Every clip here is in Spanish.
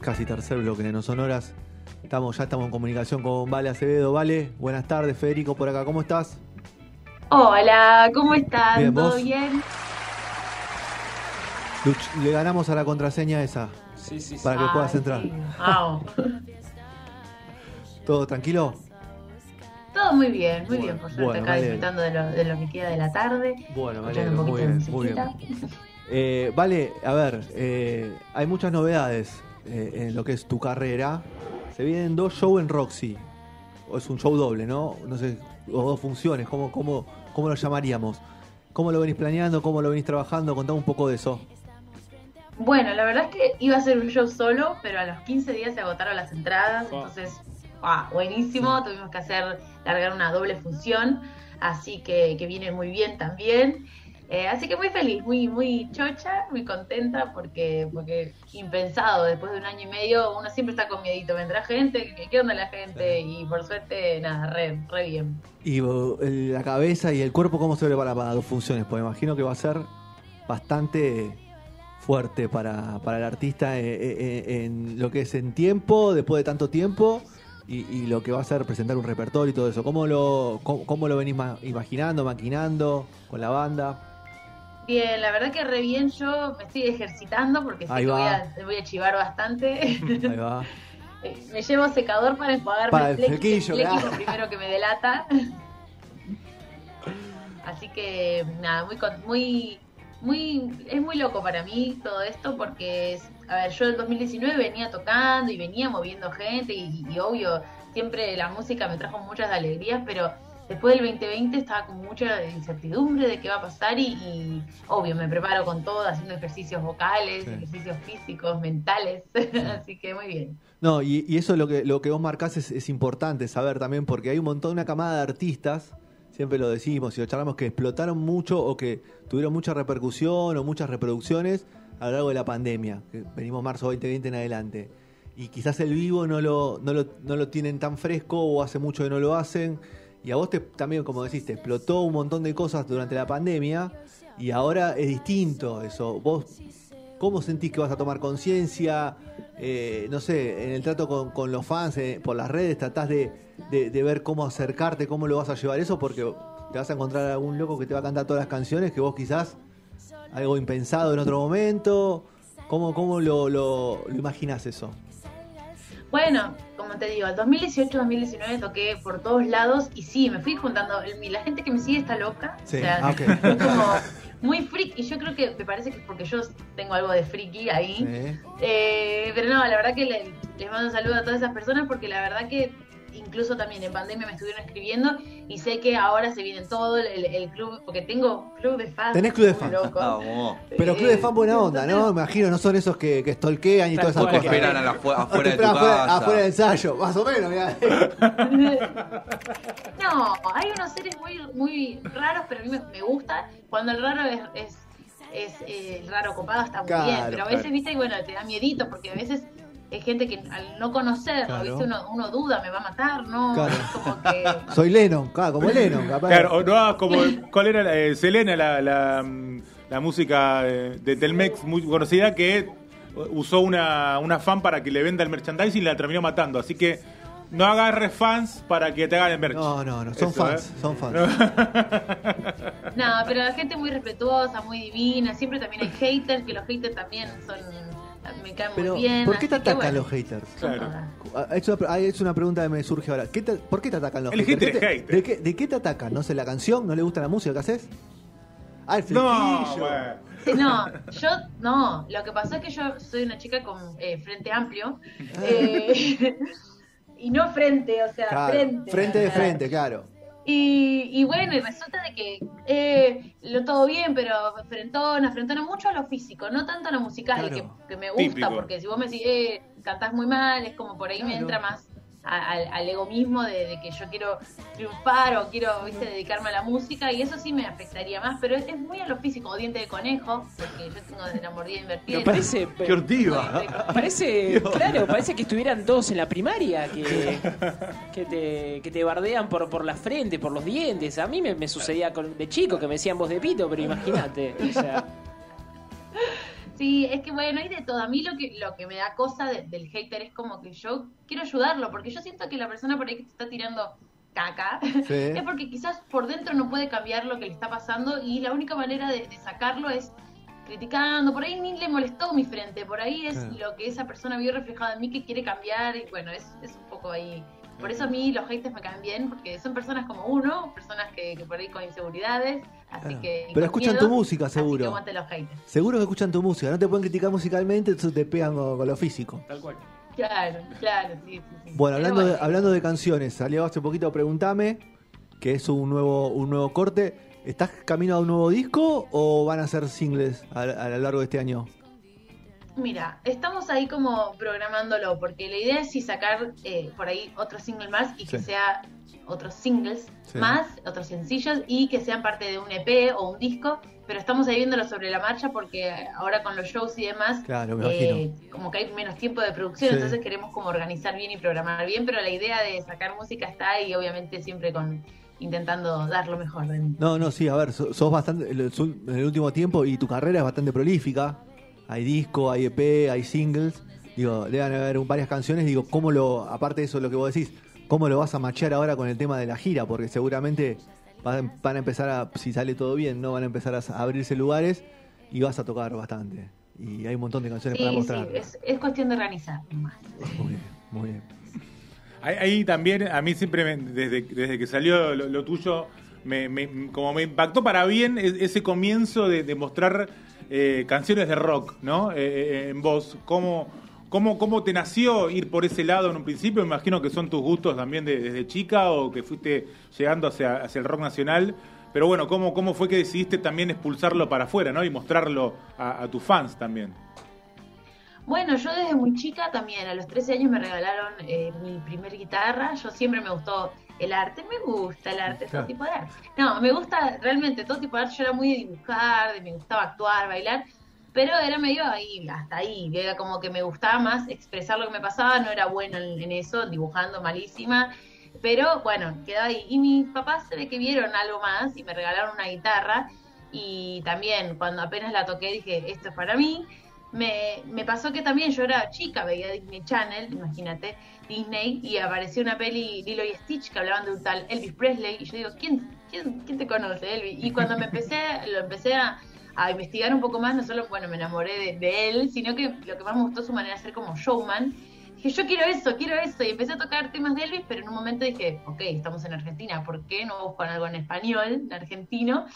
casi tercer bloque de No Sonoras. Estamos, ya estamos en comunicación con Vale Acevedo. Vale, buenas tardes, Federico por acá, ¿cómo estás? Hola, ¿cómo estás? Bien, ¿Todo ¿vos? bien? Luch, le ganamos a la contraseña esa, Sí, sí, sí. para que Ay, puedas entrar. sí. ¿Todo tranquilo? Todo muy bien, muy Bueno, bien, por suerte, bueno, acá vale. disfrutando de lo, de lo que queda de la tarde. Bueno, un muy bien, muy bien. Eh, vale, a ver, eh, hay muchas novedades eh, en lo que es tu carrera. Se vienen dos shows en Roxy. O es un show doble, ¿no? No sé, o dos funciones, ¿cómo, cómo, cómo lo llamaríamos? ¿Cómo lo venís planeando? ¿Cómo lo venís trabajando? Contame un poco de eso. Bueno, la verdad es que iba a ser un show solo, pero a los 15 días se agotaron las entradas, entonces, ah, buenísimo, tuvimos que hacer, largar una doble función, así que, que viene muy bien también. Eh, así que muy feliz, muy, muy chocha, muy contenta, porque, porque impensado, después de un año y medio, uno siempre está con miedito, vendrá gente, ¿qué, onda la gente? Y por suerte, nada, re, re bien. Y la cabeza y el cuerpo, ¿cómo se prepara para dos funciones? Pues imagino que va a ser bastante fuerte para, para el artista eh, eh, eh, en lo que es en tiempo, después de tanto tiempo, y, y lo que va a ser presentar un repertorio y todo eso. ¿Cómo lo, cómo, cómo lo venís ma- imaginando, maquinando con la banda? Bien, la verdad que re bien, yo me estoy ejercitando porque sé Ahí que voy a, voy a chivar bastante. Ahí va. Eh, Me llevo secador para enjuagarme Para el flequillo. El primero que me delata. Así que nada, muy muy muy es muy loco para mí todo esto porque es, a ver, yo en 2019 venía tocando y venía moviendo gente y, y obvio, siempre la música me trajo muchas alegrías, pero después del 2020 estaba con mucha incertidumbre de qué va a pasar y, y, obvio me preparo con todo, haciendo ejercicios vocales, Sí. ejercicios físicos, mentales, así que muy bien. No, y, y eso lo que, lo que vos marcás es, es importante saber también, porque hay un montón, una camada de artistas, siempre lo decimos y lo charlamos, que explotaron mucho o que tuvieron mucha repercusión o muchas reproducciones a lo largo de la pandemia, que venimos marzo 2020 en adelante. Y quizás el vivo no lo, no lo, no lo tienen tan fresco o hace mucho que no lo hacen. Y a vos te, también, como decís, te explotó un montón de cosas durante la pandemia y ahora es distinto eso. Vos ¿Cómo sentís que vas a tomar conciencia? Eh, no sé, en el trato con, con los fans, eh, por las redes, tratás de, de- ver cómo acercarte, cómo lo vas a llevar eso, porque te vas a encontrar algún loco que te va a cantar todas las canciones que vos quizás algo impensado en otro momento. ¿Cómo, cómo lo, lo, lo eso? Bueno, como te digo, el 2018-2019 toqué por todos lados y sí, me fui juntando. el- La gente que me sigue está loca. Sí, O sea, ah, es como muy freak. Y yo creo que me parece que es porque yo tengo algo de freaky ahí. ¿Eh? Eh, pero no, la verdad que le- les mando un saludo a todas esas personas porque la verdad que incluso también en pandemia me estuvieron escribiendo y sé que ahora se viene todo el, club, porque tengo club de fans. Tenés club de fans. loco. Pero club de Eh, fan buena onda, ¿no? Me imagino, no son esos que, que stalkean y todas esas Que cosas. esperan a la fu- afuera de tu afuera, casa. afuera del ensayo, más o menos, mirá. No, hay unos seres muy, muy raros, pero a mí me, me gusta. Cuando el raro es, es, es, eh, raro copado está muy Claro, bien, pero a veces, claro. viste, y bueno, te da miedito, porque a veces es gente que al no conocerlo, Claro. viste, uno, uno duda, me va a matar, ¿no? Claro. Es como que... Soy Lennon, claro, como Lennon, capaz. Claro, o no hagas como. ¿Cuál era? la- eh, Selena, la, la, la música eh, de Telmex muy conocida, que usó una, una fan para que le venda el merchandising y la terminó matando. Así que no agarres fans para que te hagan el merch. No, no, no, son Eso, fans, ¿eh? son fans. No, pero la gente muy respetuosa, muy divina, siempre también hay haters, que los haters también son... me caen Pero, muy bien. ¿por qué te atacan bueno, los haters? Claro. Ah, Es una, ah, es una pregunta que me surge ahora. ¿Qué te- ¿Por qué te atacan los El haters? hater ¿Qué es te- hater. ¿De qué, ¿De qué te atacan? ¿No sé, la canción? ¿No le gusta la música que haces? Ah, el No. No, yo no. Lo que pasó es que yo soy una chica con eh, frente amplio. eh, y no frente, o sea, Claro, frente. frente de frente, claro. Y, y bueno, y resulta de que eh, lo todo bien, pero frentona, frentona mucho a lo físico, no tanto a lo musical, Claro. que, que me gusta, Típico. porque si vos me decís, eh, cantás muy mal, es como por ahí me entra más al, al ego mismo de, de que yo quiero triunfar o quiero, viste, dedicarme a la música, y eso sí me afectaría más, pero es, es muy a lo físico, o diente de conejo, porque yo tengo de la mordida invertida. Pero parece, Qué hortiva. parece, claro, parece que estuvieran todos en la primaria, que, que, te, que te bardean por, por la frente, por los dientes. A mí me, me sucedía con, de chico que me decían voz de pito, pero imagínate. O sea, Sí, es que bueno, hay de todo. A mí lo que, lo que me da cosa de- del hater es como que yo quiero ayudarlo, porque yo siento que la persona por ahí que te está tirando caca Sí. es porque quizás por dentro no puede cambiar lo que le está pasando y la única manera de, de sacarlo es criticando. Por ahí ni le molestó mi frente, por ahí es Claro. lo que esa persona vio reflejado en mí que quiere cambiar y bueno, es, es un poco ahí. Por eso a mí los haters me caen bien, porque son personas como uno, personas que, que por ahí con inseguridades, así Claro. que... Pero escuchan tu música, así que seguro. aguante los haters. Seguro que escuchan tu música, no te pueden criticar musicalmente, entonces te pegan con, con lo físico. Tal cual. Claro, claro, sí, sí, sí. Bueno, hablando de, hablando de canciones, salió hace poquito Preguntame, que es un nuevo, un nuevo corte. ¿Estás camino a un nuevo disco o van a ser singles a, a lo largo de este año? Mira, estamos ahí como programándolo, porque la idea es sí sacar eh, por ahí otro single más y que sea otros singles Sí. más, otros sencillos y que sean parte de un EP o un disco, pero estamos ahí viéndolo sobre la marcha porque ahora con los shows y demás, Claro, me eh, como que hay menos tiempo de producción, Sí. entonces queremos como organizar bien y programar bien, pero la idea de sacar música está ahí, obviamente siempre con intentando dar lo mejor de mí. No, no, sí, a ver, so- sos bastante, en el último tiempo y tu carrera es bastante prolífica. Hay disco, hay EP, hay singles. Digo, deben haber varias canciones. Digo, ¿cómo lo, aparte de eso, lo que vos decís, cómo lo vas a machear ahora con el tema de la gira? Porque seguramente van, van a empezar a, si sale todo bien, ¿no? Van a empezar a, abrirse lugares y vas a tocar bastante. Y hay un montón de canciones para Sí, sí, mostrar. es, es cuestión de organizar nomás. Muy bien, muy bien. Ahí, ahí también, a mí siempre, me- desde, desde que salió lo, lo tuyo, me, me- como me impactó para bien e- ese comienzo de, de mostrar eh, canciones de rock, ¿no? Eh, eh, en voz. ¿Cómo, cómo, ¿Cómo te nació ir por ese lado en un principio? Me imagino que son tus gustos también de- desde chica o que fuiste llegando hacia, hacia el rock nacional. Pero bueno, ¿cómo, ¿cómo fue que decidiste también expulsarlo para afuera, ¿no? Y mostrarlo a, a tus fans también. Bueno, yo desde muy chica también, a los 13 años me regalaron eh, mi primer guitarra. Yo siempre me gustó el arte, me gusta el arte, Claro. todo tipo de arte. No, me gusta realmente todo tipo de arte. Yo era muy de dibujar, de, me gustaba actuar, bailar, pero era medio ahí, hasta ahí. Era como que me gustaba más expresar lo que me pasaba, no era buena en, en eso, dibujando malísima. Pero bueno, quedaba ahí. Y mis papás se ve que vieron algo más y me regalaron una guitarra. Y también cuando apenas la toqué dije, esto es para mí. Me, me pasó que también yo era chica, veía Disney Channel, imagínate, Disney, y apareció una peli Lilo y Stitch que hablaban de un tal Elvis Presley, y yo digo, ¿quién, quién, quién te conoce, Elvis? Y cuando me empecé, lo empecé a, a investigar un poco más, no solo, bueno, me enamoré de, él, sino que lo que más me gustó su manera de ser como showman. Dije, yo quiero eso, quiero eso, y empecé a tocar temas de Elvis, pero en un momento dije, ok, estamos en Argentina, ¿por qué no busco algo en español, en argentino?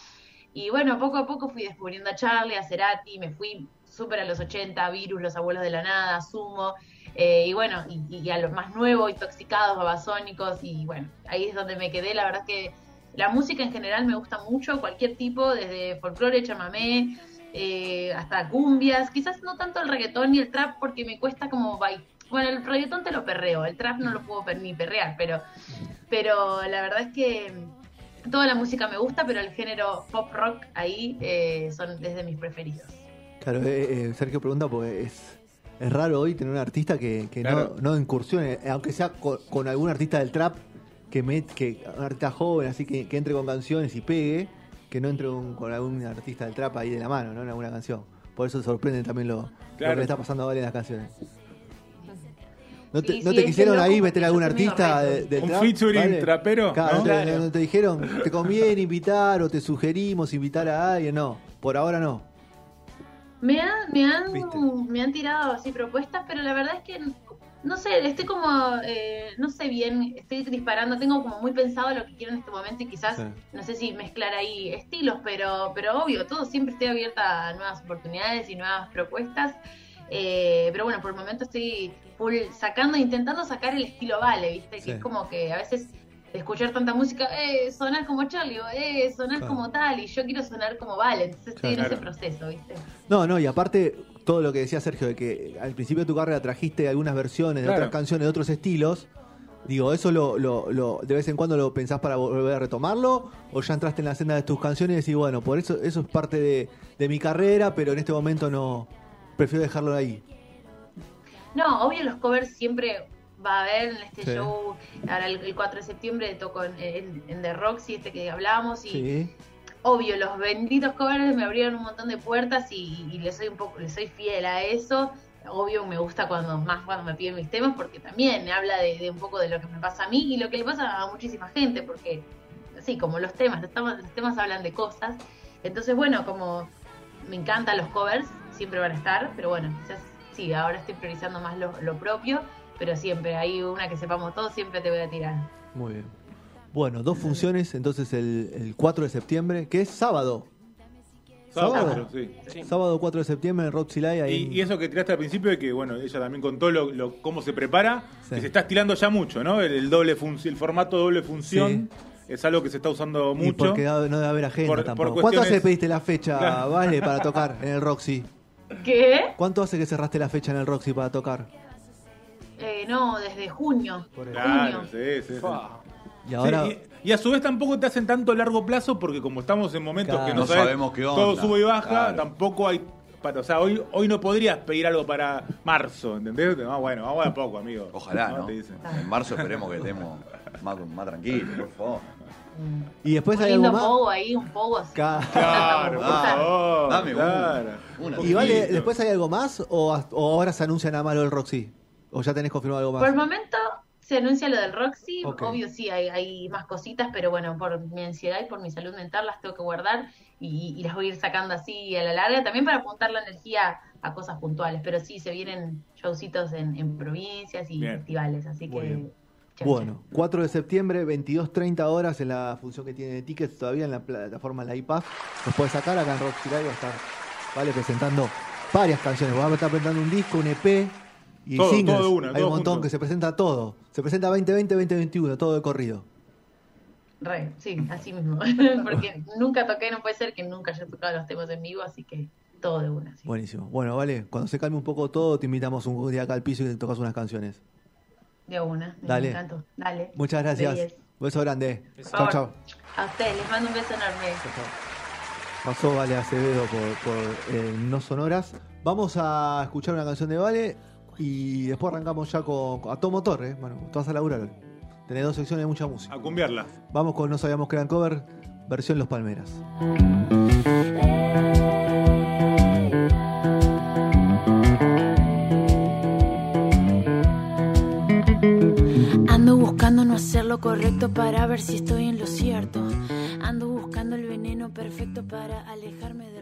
Y bueno, poco a poco fui descubriendo a Charlie, a Cerati, me fui súper a los 80, Virus, Los Abuelos de la Nada, Sumo, eh, y bueno, y, y a los más nuevos, Intoxicados, Babasónicos, y bueno, ahí es donde me quedé. La verdad es que la música en general me gusta mucho, cualquier tipo, desde folclore, chamamé, eh, hasta cumbias, quizás no tanto el reggaetón y el trap porque me cuesta como bailar. Bueno, el reggaetón te lo perreo, el trap no lo puedo per- ni perrear, pero, pero la verdad es que toda la música me gusta, pero el género pop rock ahí eh, son desde mis preferidos. Claro, eh, eh, Sergio pregunta porque es, es raro hoy tener un artista que, que Claro. no, no incursione, eh, aunque sea con, con algún artista del trap, que, met, que un artista joven, así que, que entre con canciones y pegue, que no entre un- con algún artista del trap ahí de la mano, ¿no? En alguna canción. Por eso sorprende también lo, que le está pasando ahora en las canciones. ¿No te, Sí, no sí, te es quisieron ahí meter algún artista de- Un trap? featuring trapero, Claro, ¿no? te- Claro. no te dijeron, te conviene invitar o te sugerimos invitar a alguien, no. Por ahora no. Me han, me han, ¿Viste? me han tirado así propuestas, pero la verdad es que no sé, estoy como, eh, no sé bien, estoy disparando, tengo como muy pensado lo que quiero en este momento y quizás, Sí. no sé si mezclar ahí estilos, pero, pero obvio, todo siempre estoy abierta a nuevas oportunidades y nuevas propuestas. Eh, pero bueno, por el momento estoy full sacando, intentando sacar el estilo Vale, ¿viste? Sí. Que es como que a veces de escuchar tanta música, eh, sonar como Charlie, o eh, sonar Claro. como tal, y yo quiero sonar como Vale, entonces estoy en Claro. ese proceso, ¿viste? No, no, y aparte, todo lo que decía Sergio, de que al principio de tu carrera trajiste algunas versiones de Claro. otras canciones, de otros estilos. Digo, ¿eso lo, lo, lo- de vez en cuando lo pensás para volver a retomarlo? ¿O ya entraste en la senda de tus canciones y decís, bueno, por eso eso es parte de, de mi carrera, pero en este momento no, prefiero dejarlo ahí? No, obvio los covers siempre va a haber en este Sí. show. Ahora el, el 4 de septiembre toco en, en- en The Roxy, este que hablábamos, y Sí, obvio, los benditos covers me abrieron un montón de puertas y, y le soy un poco, le soy fiel a eso. Obvio me gusta cuando más cuando me piden mis temas porque también habla de, de un poco de lo que me pasa a mí y lo que le pasa a muchísima gente porque así como los temas, los temas, los temas hablan de cosas. Entonces, bueno, como me encantan los covers, siempre van a estar, pero bueno, quizás sí, ahora estoy priorizando más lo, lo propio, pero siempre hay una que sepamos todos, siempre te voy a tirar. Muy bien. Bueno, dos funciones, entonces el, el 4 de septiembre, que es sábado. Sábado, Sábado. sí. Sí. Sábado 4 de septiembre en Roxy Live. ahí Y, eso que tiraste al principio de que, bueno, ella también contó lo, lo- cómo se prepara, Sí. que se está estirando ya mucho, ¿no? El, el doble el formato doble función es algo que se está usando y mucho. porque no debe haber agenda Por- por tampoco. ¿Cuánto cuestiones- hace pediste la fecha, Claro. Vale, para tocar en el Roxy? ¿Qué? ¿Cuánto hace que cerraste la fecha en el Roxy para tocar? Eh, no, desde junio. Por. Claro, junio. sí, sí, sí. Y ahora, Sí, y, y a su vez tampoco te hacen tanto largo plazo porque como estamos en momentos Claro. que no, No sabes, sabemos qué onda. todo sube y baja, Claro. tampoco hay... Para, o sea, hoy, hoy no podrías pedir algo para marzo, ¿entendés? No, bueno, vamos de a poco, amigo. Ojalá, ¿no? Te dicen. En marzo esperemos que estemos más, más tranquilos, por favor. Y después un hay lindo algo más. pogo ahí, un pogo así. Claro, Ah, favor, dame claro. Una. Y vale, después hay algo más o, ahora se anuncia nada malo el Roxy? ¿O ya tenés confirmado algo Por el más? momento se anuncia lo del Roxy, obvio sí hay, hay más cositas, pero bueno, por mi ansiedad y por mi salud mental las tengo que guardar y, y las voy a ir sacando así a la larga, también para apuntar la energía a cosas puntuales, pero sí, se vienen showcitos en, en provincias y Bien. festivales, así que... Bueno, 4 de septiembre, 22.30 horas en la función que tiene de tickets todavía en la plataforma La iPad. Los puedes sacar acá en Roxy Live, va a estar Vale presentando varias canciones. Va a estar presentando un disco, un EP y Todo, singles. todo de una, Hay todo un montón junto. que se presenta todo. Se presenta 2020, 2021, todo de corrido. Re, sí, así mismo. Porque nunca toqué, no puede ser que nunca haya tocado los temas en vivo, así que todo de una. sí. Buenísimo. Bueno, vale, cuando se calme un poco todo, te invitamos un día acá al piso y te tocas unas canciones. De una. Dale. Me encantó. Dale. Muchas gracias. diez. Beso grande. Chao, chao. A ustedes, les mando un beso enorme. Pasó Vale Acevedo por, por eh, No Sonoras. Vamos a escuchar una canción de Vale y después arrancamos ya con, a todo motor, ¿eh? Bueno, tú vas a laburar hoy. Tenés dos secciones de mucha música. A cumbiarla. Vamos con No Sabíamos que eran cover, versión Los Palmeras. Correcto para ver si estoy en lo cierto. Ando buscando el veneno perfecto para alejarme de